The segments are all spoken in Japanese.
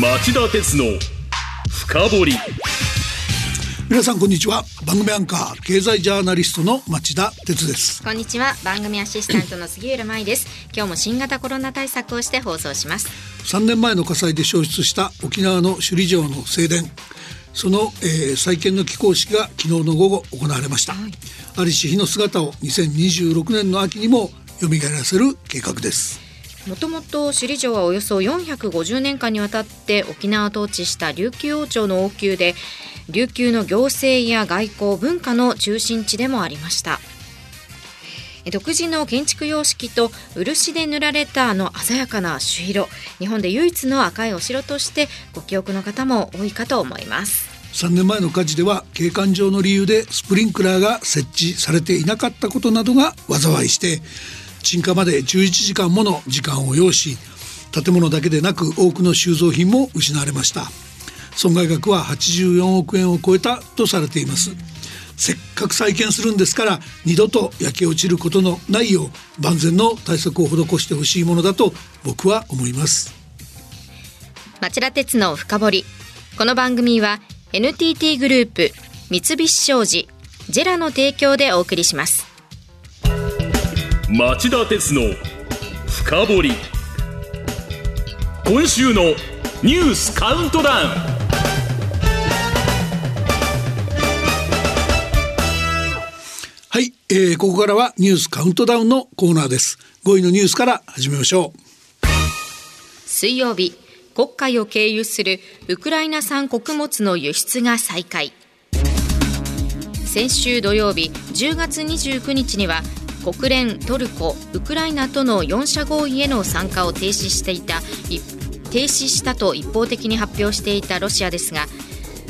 町田鉄の深掘り。皆さんこんにちは。番組アンカー経済ジャーナリストの町田鉄です。こんにちは。番組アシスタントの杉浦舞です。今日も新型コロナ対策をして放送します。3年前の火災で焼失した沖縄の首里城の正殿。その、えー、再建の起工式が昨日の午後行われました、はい、ありし日の姿を2026年の秋にも蘇らせる計画ですもともと首里城はおよそ450年間にわたって沖縄統治した琉球王朝の王宮で琉球の行政や外交文化の中心地でもありました。独自の建築様式と漆で塗られたあの鮮やかな朱色日本で唯一の赤いお城としてご記憶の方も多いかと思います。3年前の火事では景観上の理由でスプリンクラーが設置されていなかったことなどが災いして鎮火まで11時間もの時間を要し建物だけでなく多くの収蔵品も失われました。損害額は84億円を超えたとされています。せっかく再建するんですから二度と焼け落ちることのないよう万全の対策を施してほしいものだと僕は思います。町田鉄の深掘りこの番組は NTT グループ三菱商事ジェラの提供でお送りします。町田鉄の深掘り。今週のニュースカウントダウン。はい、えー、ここからはニュースカウントダウンのコーナーです。5位のニュースから始めましょう。水曜日国会を経由するウクライナ産穀物の輸出が再開。先週土曜日10月29日には国連トルコウクライナとの4者合意への参加を停止していた停止したと一方的に発表していたロシアですが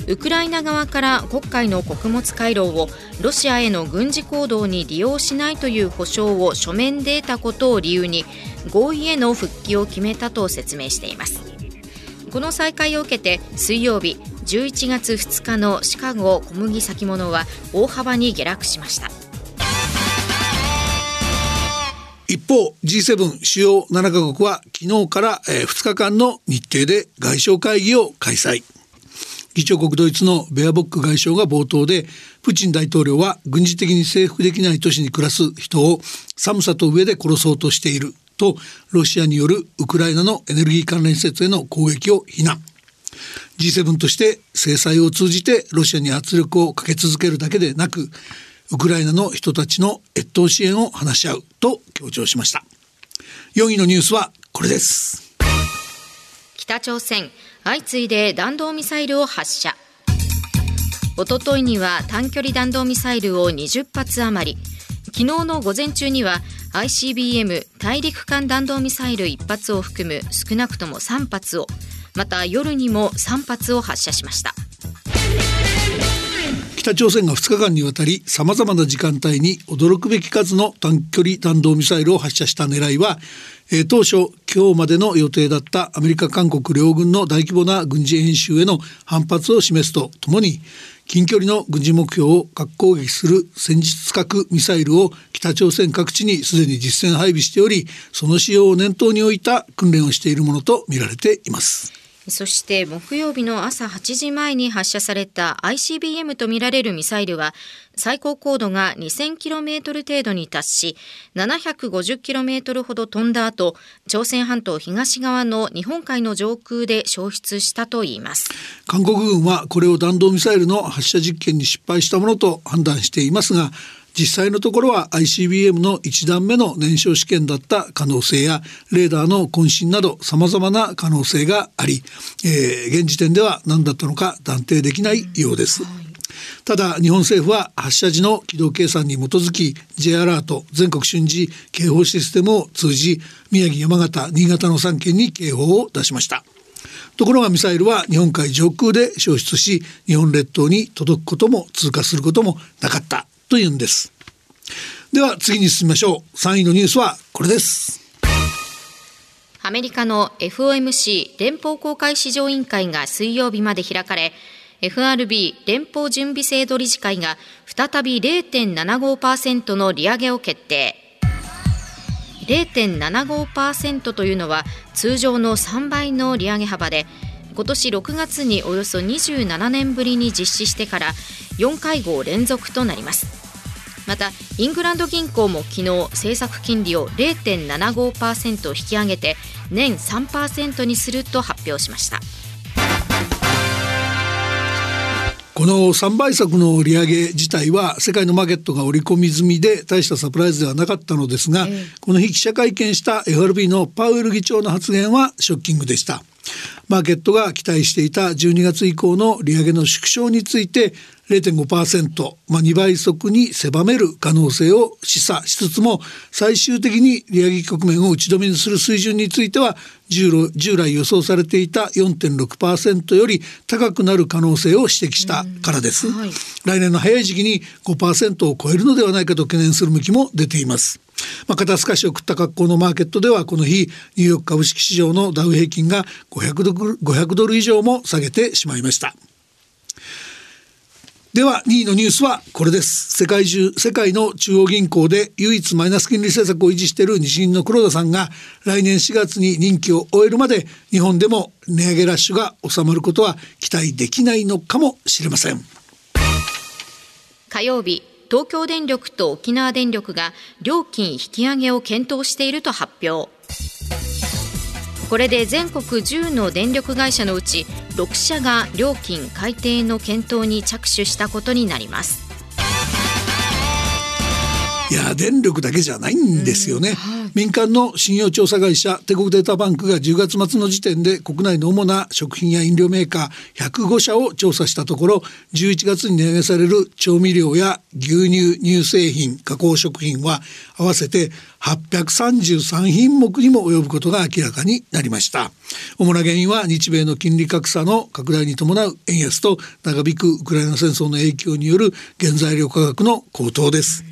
ウクライナ側から黒海の穀物回廊をロシアへの軍事行動に利用しないという保証を書面で得たことを理由に合意への復帰を決めたと説明しています。この再開を受けて水曜日11月2日のシカゴ小麦先物は大幅に下落しました。一方 G7 主要7カ国は昨日から2日間の日程で外相会議を開催。議長国ドイツのベアボック外相が冒頭でプーチン大統領は軍事的に征服できない都市に暮らす人を寒さと上で殺そうとしているとロシアによるウクライナのエネルギー関連施設への攻撃を非難。G7 として制裁を通じてロシアに圧力をかけ続けるだけでなくウクライナの人たちの越冬支援を話し合うと強調しました。4位のニュースはこれです。北朝鮮相次いで弾道ミサイルを発射。おとといには短距離弾道ミサイルを20発余り。昨日の午前中には ICBM 大陸間弾道ミサイル1発を含む少なくとも3発を。また夜にも3発を発射しました。北朝鮮が2日間にわたりさまざまな時間帯に驚くべき数の短距離弾道ミサイルを発射した狙いは、えー、当初今日までの予定だったアメリカ韓国両軍の大規模な軍事演習への反発を示すとともに近距離の軍事目標を核攻撃する戦術核ミサイルを北朝鮮各地にすでに実戦配備しておりその使用を念頭に置いた訓練をしているものとみられています。そして木曜日の朝8時前に発射された ICBM とみられるミサイルは最高高度が 2000km 程度に達し 750km ほど飛んだ後朝鮮半島東側の日本海の上空で消失したといいます。韓国軍はこれを弾道ミサイルの発射実験に失敗したものと判断していますが実際のところは ICBM の1段目の燃焼試験だった可能性やレーダーの渾身など様々な可能性があり、えー、現時点では何だったのか断定できないようです。ただ日本政府は発射時の軌道計算に基づき J アラート全国瞬時警報システムを通じ宮城山形新潟の3県に警報を出しましたところがミサイルは日本海上空で消失し日本列島に届くことも通過することもなかったというんです。では次に進みましょう。3位のニュースはこれです。アメリカの FOMC 連邦公開市場委員会が水曜日まで開かれ FRB 連邦準備制度理事会が再び0.75%の利上げを決定。0.75%というのは通常の3倍の利上げ幅で今年6月におよそ27年ぶりに実施してから4会合連続となります。またイングランド銀行も昨日政策金利を0.75%引き上げて年3%にすると発表しましたこの3倍策の利上げ自体は世界のマーケットが織り込み済みで大したサプライズではなかったのですが、えー、この日記者会見した FRB のパウエル議長の発言はショッキングでした。マーケットが期待していた12月以降の利上げの縮小について0.5%、まあ、2倍速に狭める可能性を示唆しつつも最終的に利上げ局面を打ち止めにする水準については従来予想されていた4.6%より高くなる可能性を指摘したからです、はい、来年の早い時期に5%を超えるのではないかと懸念する向きも出ています。まあ、肩透かしを食った格好のマーケットではこの日ニューヨーク株式市場のダウ平均が500ドル ,500 ドル以上も下げてしまいました。では2位のニュースはこれです。世界中世界の中央銀行で唯一マイナス金利政策を維持している日銀の黒田さんが来年4月に任期を終えるまで日本でも値上げラッシュが収まることは期待できないのかもしれません。火曜日東京電力と沖縄電力が料金引き上げを検討していると発表。これで全国10の電力会社のうち6社が料金改定の検討に着手したことになります。いや電力だけじゃないんですよね、はい、民間の信用調査会社帝国データバンクが10月末の時点で国内の主な食品や飲料メーカー105社を調査したところ11月に値上げされる調味料や牛乳乳製品加工食品は合わせて833品目にも及ぶことが明らかになりました。主な原因は日米の金利格差の拡大に伴う円安と長引くウクライナ戦争の影響による原材料価格の高騰です。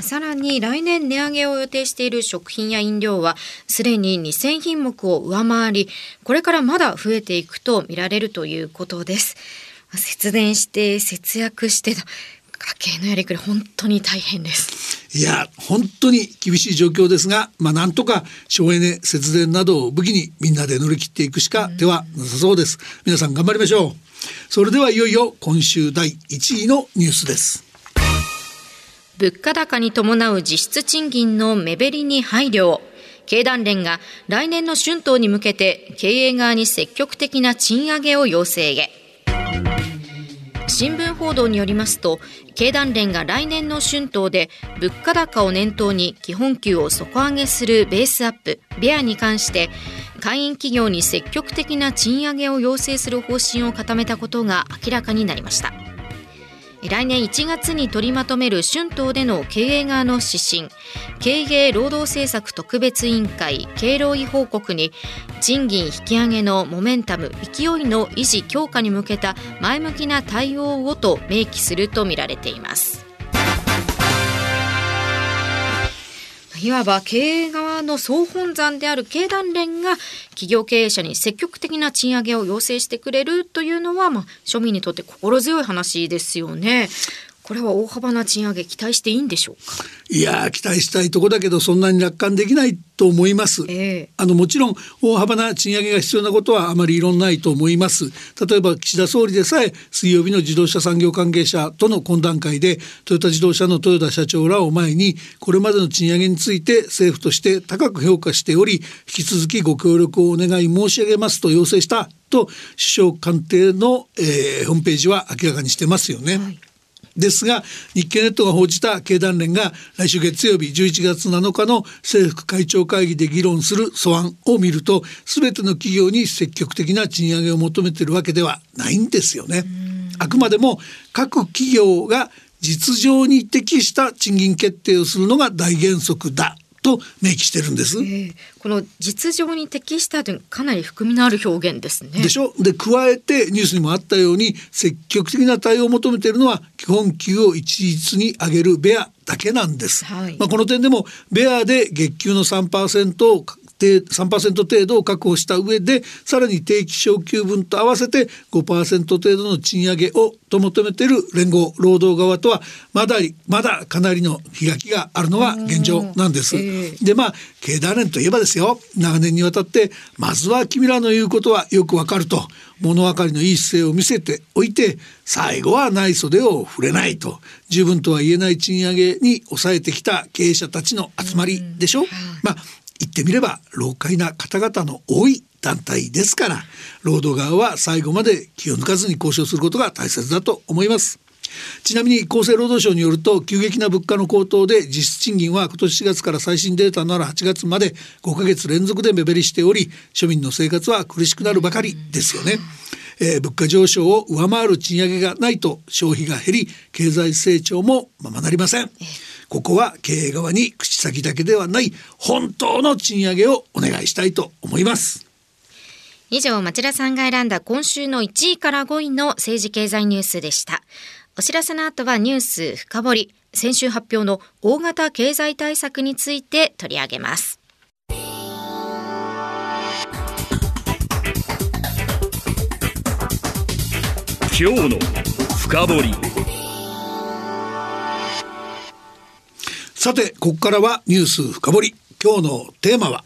さらに来年値上げを予定している食品や飲料はすでに2000品目を上回りこれからまだ増えていくと見られるということです。節電して節約して家計のやりくり本当に大変です。いや本当に厳しい状況ですがまあなんとか省エネ節電などを武器にみんなで乗り切っていくしか手はなさそうです、皆さん頑張りましょう。それではいよいよ今週第1位のニュースです物価高に伴う実質賃金の目減りに配慮経団連が来年の春闘に向けて経営側に積極的な賃上げを要請へ。新聞報道によりますと経団連が来年の春闘で物価高を念頭に基本給を底上げするベースアップベアに関して会員企業に積極的な賃上げを要請する方針を固めたことが明らかになりました。来年1月に取りまとめる春闘での経営側の指針経営労働政策特別委員会経労委報告に賃金引き上げのモメンタム勢いの維持強化に向けた前向きな対応をと明記するとみられています。いわば経営側の総本山である経団連が企業経営者に積極的な賃上げを要請してくれるというのは、まあ、庶民にとって心強い話ですよね。これは大幅な賃上げ期待していいんでしょうか？いや期待したいとこだけどそんなに楽観できないと思います、えー、あのもちろん大幅な賃上げが必要なことはあまり異論ないと思います。例えば岸田総理でさえ水曜日の自動車産業関係者との懇談会でトヨタ自動車の豊田社長らを前にこれまでの賃上げについて政府として高く評価しており引き続きご協力をお願い申し上げますと要請したと首相官邸の、えー、ホームページは明らかにしてますよね。はいですが日経ネットが報じた経団連が来週月曜日11月7日の政府会長会議で議論する素案を見ると全ての企業に積極的な賃上げを求めているわけではないんですよね。あくまでも各企業が実情に適した賃金決定をするのが大原則だと明記してるんです、えー、この実情に適したというかなり含みのある表現ですね。でしょ？で加えてニュースにもあったように積極的な対応を求めているのは基本給を一律に上げるベアだけなんです、はい、まあ、この点でもベアで月給の3%を3%程度を確保した上でさらに定期昇給分と合わせて5%程度の賃上げをと求めている連合労働側とはまだまだかなりの開きがあるのが現状なんです。でまあ経団連といえばですよ長年にわたってまずは君らの言うことはよくわかると物分かりのいい姿勢を見せておいて最後はない袖を触れないと十分とは言えない賃上げに抑えてきた経営者たちの集まりでしょ。まあ言ってみれば老快な方々の多い団体ですから労働側は最後まで気を抜かずに交渉することが大切だと思いますちなみに厚生労働省によると急激な物価の高騰で実質賃金は今年4月から最新データなら8月まで5ヶ月連続で目減りしており庶民の生活は苦しくなるばかりですよね。えー、物価上昇を上回る賃上げがないと消費が減り経済成長もままなりません。ここは経営側に口先だけではない本当の賃上げをお願いしたいと思います。以上町田さんが選んだ今週の1位から5位の政治経済ニュースでした。お知らせの後はニュース深掘り。先週発表の大型経済対策について取り上げます。今日の深掘り。さて、ここからはニュース深掘り。今日のテーマは？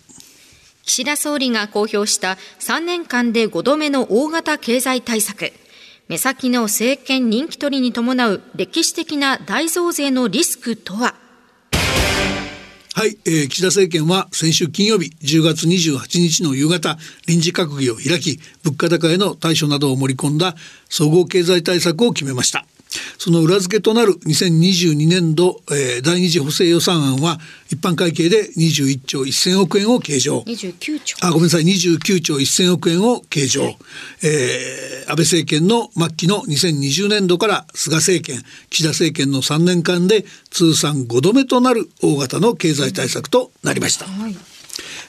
岸田総理が公表した3年間で5度目の大型経済対策。目先の政権人気取りに伴う歴史的な大増税のリスクとは？はい、えー、岸田政権は先週金曜日10月28日の夕方臨時閣議を開き物価高への対処などを盛り込んだ総合経済対策を決めましたその裏付けとなる2022年度、えー、第二次補正予算案は一般会計で21兆1000億円を計上。29兆。あごめんなさい。29兆1000億円を計上、はい、えー、安倍政権の末期の2020年度から菅政権岸田政権の3年間で通算5度目となる大型の経済対策となりました。はい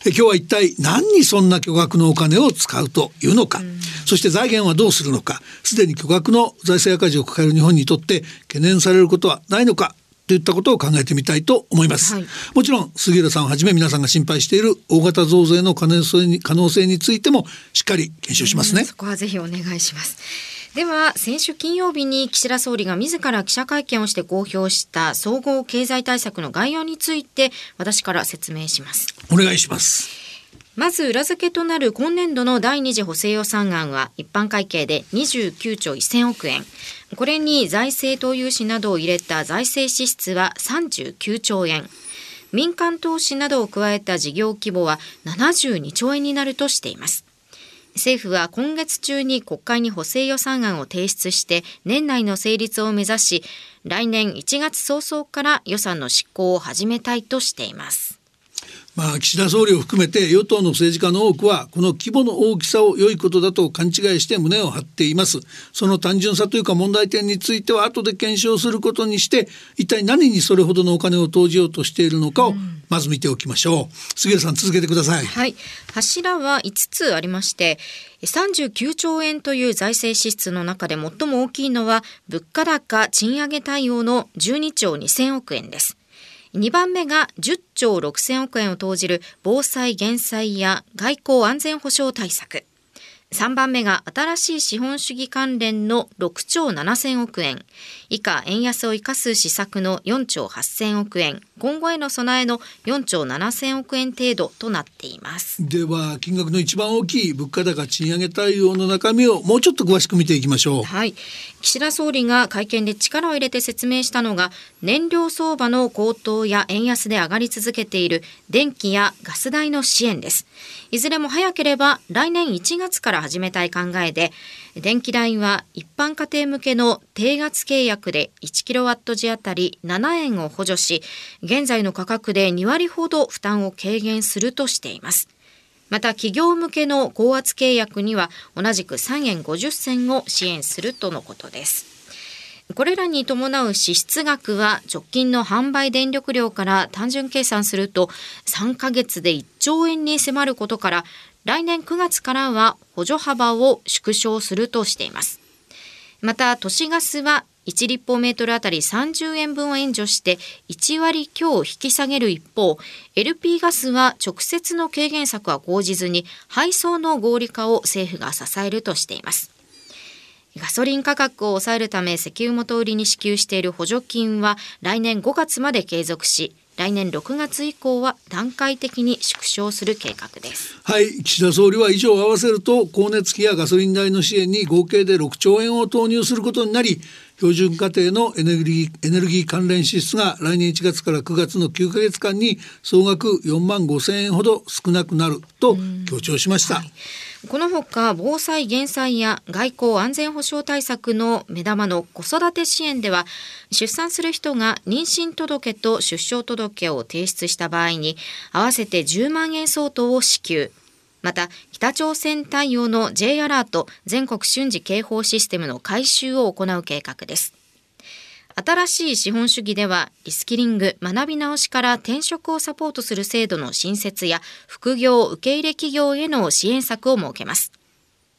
今日は一体何にそんな巨額のお金を使うというのか、うん、そして財源はどうするのか。すでに巨額の財政赤字を抱える日本にとって懸念されることはないのか。といったことを考えてみたいと思います、はい、もちろん杉浦さんをはじめ皆さんが心配している大型増税の可能性に可能性についてもしっかり検証しますね、うん、そこはぜひお願いしますでは先週金曜日に岸田総理が自ら記者会見をして公表した総合経済対策の概要について私から説明します。お願いします。まず裏付けとなる今年度の第二次補正予算案は一般会計で29兆1000億円。これに財政投融資などを入れた財政支出は39兆円。民間投資などを加えた事業規模は72兆円になるとしています政府は今月中に国会に補正予算案を提出して年内の成立を目指し来年1月早々から予算の執行を始めたいとしています。まあ、岸田総理を含めて与党の政治家の多くはこの規模の大きさを良いことだと勘違いして胸を張っています。その単純さというか問題点については後で検証することにして一体何にそれほどのお金を投じようとしているのかをまず見ておきましょう。杉浦さん続けてください。はい。柱は5つありまして39兆円という財政支出の中で最も大きいのは物価高賃上げ対応の12兆2000億円です2番目が10兆6000億円を投じる防災減災や外交安全保障対策。3番目が新しい資本主義関連の6兆7000億円。以下、円安を生かす施策の4兆8000億円。今後への備えの4兆7000億円程度となっていますでは金額の一番大きい物価高賃上げ対応の中身をもうちょっと詳しく見ていきましょうはい岸田総理が会見で力を入れて説明したのが燃料相場の高騰や円安で上がり続けている電気やガス代の支援です。いずれも早ければ来年1月から始めたい考えで電気代は一般家庭向けの低圧契約で1キロワット時あたり7円を補助し現在の価格で2割ほど負担を軽減するとしています。また企業向けの高圧契約には同じく3円50銭を支援するとのことですこれらに伴う支出額は直近の販売電力量から単純計算すると3ヶ月で1兆円に迫ることから来年9月からは補助幅を縮小するとしています。また都市ガスは1立方メートルあたり30円分を援助して1割強引き下げる一方 LP ガスは直接の軽減策は講じずに配送の合理化を政府が支えるとしています。ガソリン価格を抑えるため石油元売りに支給している補助金は来年5月まで継続し来年6月以降は段階的に縮小する計画ですはい岸田総理は以上合わせると光熱費やガソリン代の支援に合計で6兆円を投入することになり標準家庭のエネルギーエネルギー関連支出が来年1月から9月の9ヶ月間に総額4万5千円ほど少なくなると強調しました。はいこのほか防災減災や外交安全保障対策の目玉の子育て支援では出産する人が妊娠届と出生届を提出した場合に合わせて10万円相当を支給。また北朝鮮対応の J アラート全国瞬時警報システムの改修を行う計画です。新しい資本主義ではリスキリング学び直しから転職をサポートする制度の新設や副業受け入れ企業への支援策を設けます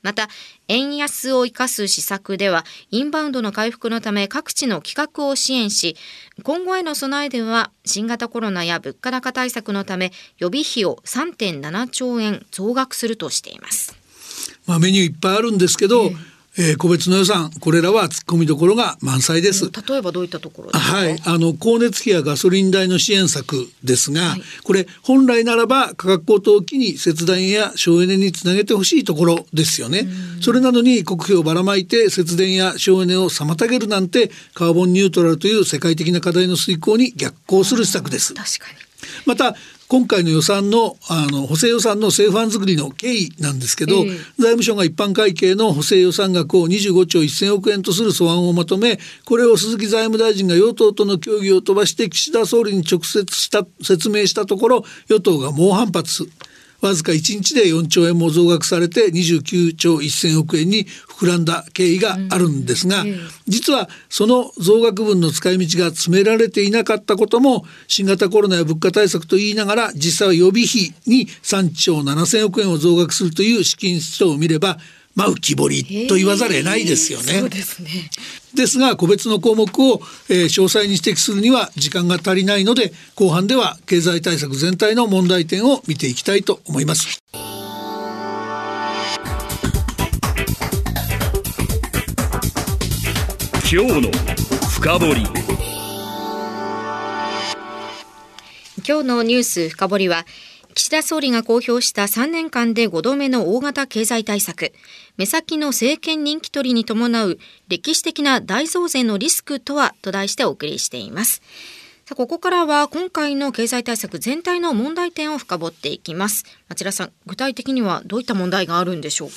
また円安を生かす施策ではインバウンドの回復のため各地の企画を支援し今後への備えでは新型コロナや物価高対策のため予備費を3.7兆円増額するとしています。まあ、メニューいっぱいあるんですけど、えーえー、個別の予算これらは突っ込みどころが満載です。例えばどういったところはいあの光熱費やガソリン代の支援策ですが、はい、これ本来ならば価格高騰期に節電や省エネにつなげてほしいところですよね。それなのに国費をばらまいて節電や省エネを妨げるなんてカーボンニュートラルという世界的な課題の遂行に逆行する施策です。確かにまた今回の予算のあの補正予算の政府案作りの経緯なんですけど、えー、財務省が一般会計の補正予算額を25兆1000億円とする素案をまとめこれを鈴木財務大臣が与党との協議を飛ばして岸田総理に直接した説明したところ与党が猛反発。わずか1日で4兆円も増額されて29兆1000億円に膨らんだ経緯があるんですが、実はその増額分の使い道が詰められていなかったことも新型コロナや物価対策と言いながら実際は予備費に3兆7000億円を増額するという資金使途を見ればまあ浮き彫りと言わざるを得ないですよね。ですねですが個別の項目を、えー、詳細に指摘するには時間が足りないので後半では経済対策全体の問題点を見ていきたいと思います。今日の深掘今日のニュース深掘りは岸田総理が公表した3年間で5度目の大型経済対策、目先の政権人気取りに伴う歴史的な大増税のリスクとはと題してお送りしています。さあここからは今回の経済対策全体の問題点を深掘っていきます。町田さん具体的にはどういった問題があるんでしょうか？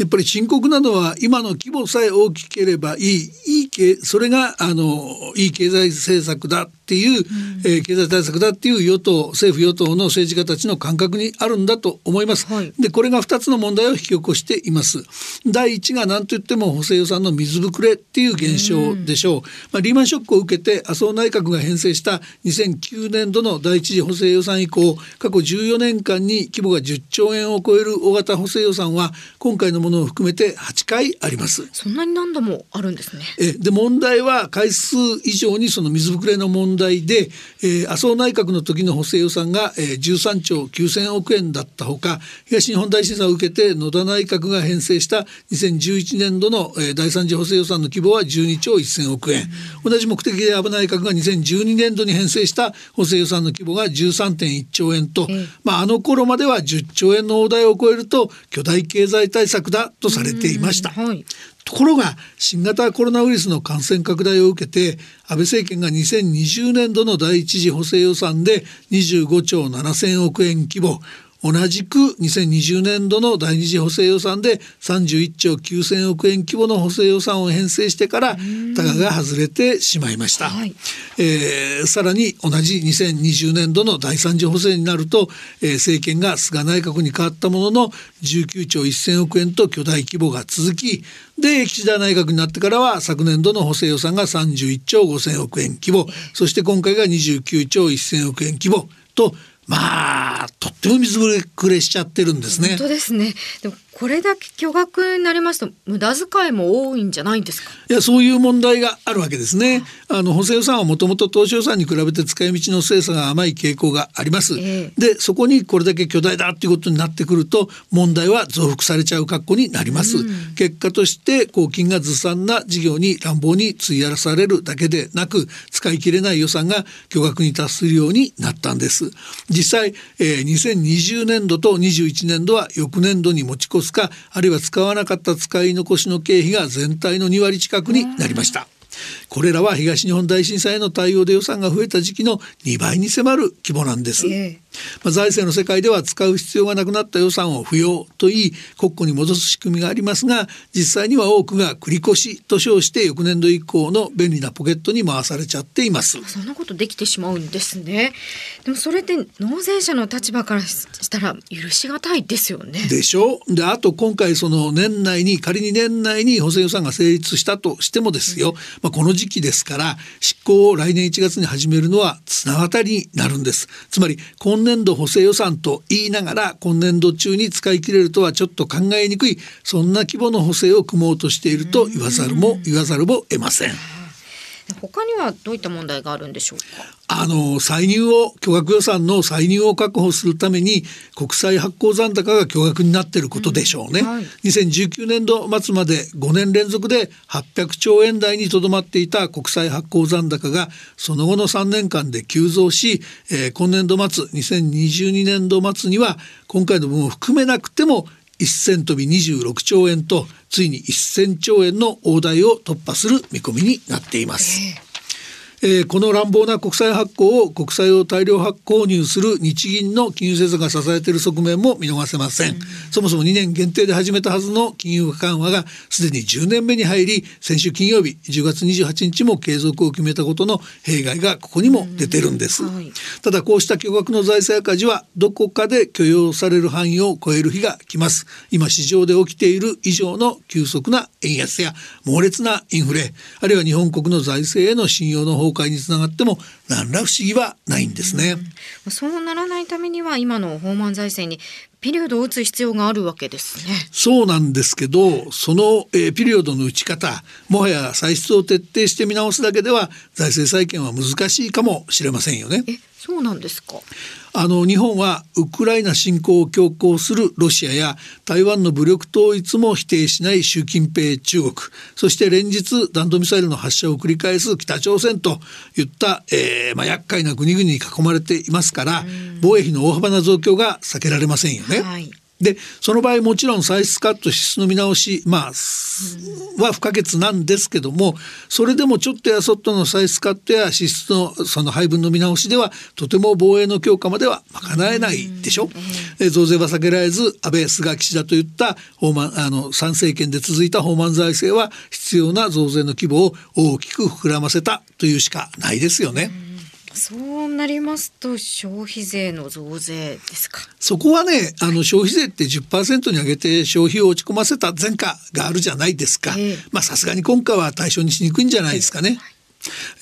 やっぱり深刻なのは今の規模さえ大きければいいいいそれがあのいい経済政策だっていう、うん、えー、経済対策だっていう与党政府与党の政治家たちの感覚にあるんだと思います、はい、でこれが2つの問題を引き起こしています。第一が何と言っても補正予算の水ぶくれっていう現象でしょう、うん、まあ、リーマンショックを受けて麻生内閣が編成した2009年度の第一次補正予算以降過去14年間に規模が10兆円を超える大型補正予算は今回のものを含めて8回あります。そんなに何度もあるんですね。えで問題は回数以上にその水ぶくれの問題で、えー、麻生内閣の時の補正予算が、えー、13兆9000億円だったほか東日本大震災を受けて野田内閣が編成した2011年度の、えー、第三次補正予算の規模は12兆1000億円、うん、同じ目的で安倍内閣が2012年度に編成した補正予算の規模が13.1兆円と、うん、まあ、あの頃までは10兆円の大台を超えると巨大経済対策だとされていました。はい。ところが新型コロナウイルスの感染拡大を受けて安倍政権が2020年度の第一次補正予算で25兆7,000億円規模同じく2020年度の第二次補正予算で31兆9,000億円規模の補正予算を編成してからタガが外れてしまいました、はい、えー、さらに同じ2020年度の第三次補正になると、えー、政権が菅内閣に変わったものの19兆1,000億円と巨大規模が続きで岸田内閣になってからは昨年度の補正予算が31兆5,000億円規模。そして今回が29兆1,000億円規模とまあとっても水ぶれくれしちゃってるんですね。本当ですね。でもこれだけ巨額になりますと無駄遣いも多いんじゃないんですか？いやそういう問題があるわけですね。あの補正予算はもともと当初予算に比べて使い道の精査が甘い傾向があります。えー、でそこにこれだけ巨大だっていうことになってくると問題は増幅されちゃう格好になります。うん、結果として公金がずさんな事業に乱暴に費やされるだけでなく使い切れない予算が巨額に達するようになったんです。実際、えー、2020年度と21年度は翌年度に持ち越すすか？あるいは使わなかった使い残しの経費が全体の2割近くになりました。これらは東日本大震災への対応で予算が増えた時期の2倍に迫る規模なんです。えーまあ、財政の世界では使う必要がなくなった予算を不要と言い国庫に戻す仕組みがありますが実際には多くが繰越と称して翌年度以降の便利なポケットに回されちゃっています。そんなことできてしまうんですね。でもそれって納税者の立場からしたら許しがたいですよね。でしょ？であと今回その年内に仮に年内に補正予算が成立したとしてもですよ、うん、まあ、この時期ですから執行を来年1月に始めるのは綱渡りになるんですつまり今年度補正予算と言いながら今年度中に使い切れるとはちょっと考えにくいそんな規模の補正を組もうとしていると言わざるも言わざるも得ません。他にはどういった問題があるんでしょうか？あの歳入を巨額予算の歳入を確保するために国債発行残高が巨額になっていることでしょうね、うんはい、2019年度末まで5年連続で800兆円台にとどまっていた国債発行残高がその後の3年間で急増し、えー、今年度末2022年度末には今回の分を含めなくても1000飛び26兆円とついに1000兆円の大台を突破する見込みになっています。えーえー、この乱暴な国債発行を国債を大量発購入する日銀の金融政策が支えている側面も見逃せません、うん、そもそも2年限定で始めたはずの金融緩和がすでに10年目に入り先週金曜日10月28日も継続を決めたことの弊害がここにも出てるんです、うん。はい、ただこうした巨額の財政赤字はどこかで許容される範囲を超える日が来ます。今市場で起きている以上の急速な円安や猛烈なインフレあるいは日本国の財政への信用の崩壊につながっても何ら不思議はないんですね、うん、そうならないためには今の放満財政にピリオドを打つ必要があるわけですね。そうなんですけど、その、えー、ピリオドの打ち方、もはや歳出を徹底して見直すだけでは財政再建は難しいかもしれませんよね。え、そうなんですか。あの日本はウクライナ侵攻を強行するロシアや台湾の武力統一も否定しない習近平中国そして連日弾道ミサイルの発射を繰り返す北朝鮮といった、えーまあ、厄介な国々に囲まれていますから防衛費の大幅な増強が避けられませんよね。はいでその場合もちろん歳出カット支出の見直し、まあ、は不可欠なんですけどもそれでもちょっとやそっとの歳出カットや支出のその配分の見直しではとても防衛の強化までは賄えないでしょ？う増税は避けられず安倍菅岸田といった法満あの参政権で続いた法満財政は必要な増税の規模を大きく膨らませたというしかないですよね。そうなりますと消費税の増税ですか？そこはねあの消費税って10%に上げて消費を落ち込ませた前科があるじゃないですか、えー、まあさすがに今回は対象にしにくいんじゃないですかね。はい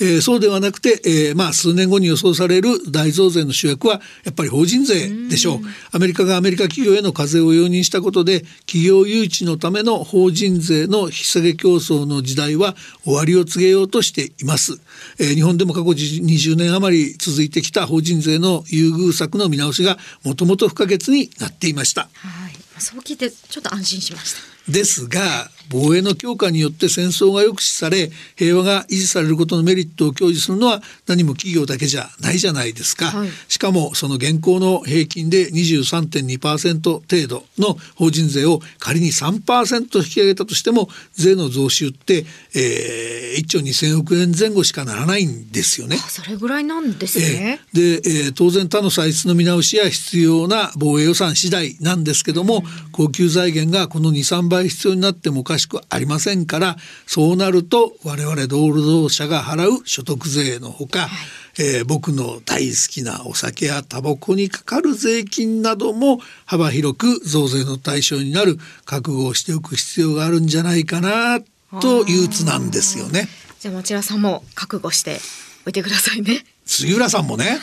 えー、そうではなくて、えー、まあ数年後に予想される大増税の主役はやっぱり法人税でしょう。アメリカがアメリカ企業への課税を容認したことで企業誘致のための法人税の引き下げ競争の時代は終わりを告げようとしています、えー、日本でも過去20年余り続いてきた法人税の優遇策の見直しがもともと不可欠になっていました。はい。そう聞いてちょっと安心しましたですが防衛の強化によって戦争が抑止され平和が維持されることのメリットを享受するのは何も企業だけじゃないじゃないですか、はい、しかもその現行の平均で23.2%程度の法人税を仮に3%引き上げたとしても税の増収って、えー、1兆2,000億円前後しかならないんですよね。それぐらいなんですね。えー、で、えー、当然他の歳出の見直しや必要な防衛予算次第なんですけども、うん、高級財源がこの23倍倍必要になってもおかしくありませんからそうなると我々労働者が払う所得税のほか、はいえー、僕の大好きなお酒やタバコにかかる税金なども幅広く増税の対象になる覚悟をしておく必要があるんじゃないかなと憂鬱なんですよね。じゃあ町田さんも覚悟しておいてくださいね。杉浦さんもね。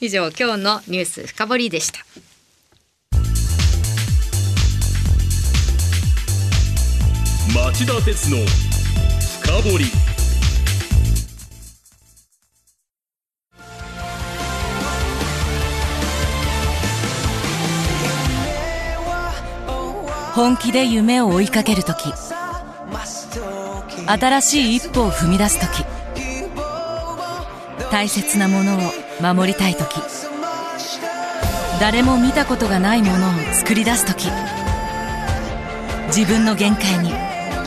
以上今日のニュース深掘りでした町田鉄の深掘り。本気で夢を追いかけるとき新しい一歩を踏み出すとき大切なものを守りたいとき誰も見たことがないものを作り出すとき自分の限界に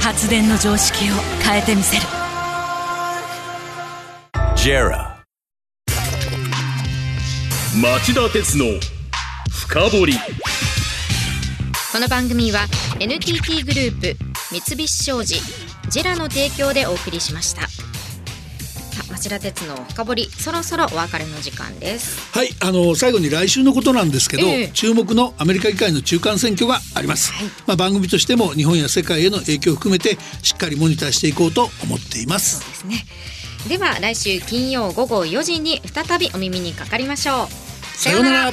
発電の常識を変えてみせる。JERA. 町田鉄の深掘り。この番組は NTT グループ三菱商事ジェラの提供でお送りしました町田鉄の深掘りそろそろお別れの時間です。はいあの最後に来週のことなんですけど、ええ。注目のアメリカ議会の中間選挙があります、まあ、番組としても日本や世界への影響を含めてしっかりモニターしていこうと思っています。ですね。では来週金曜午後4時に再びお耳にかかりましょう。さようなら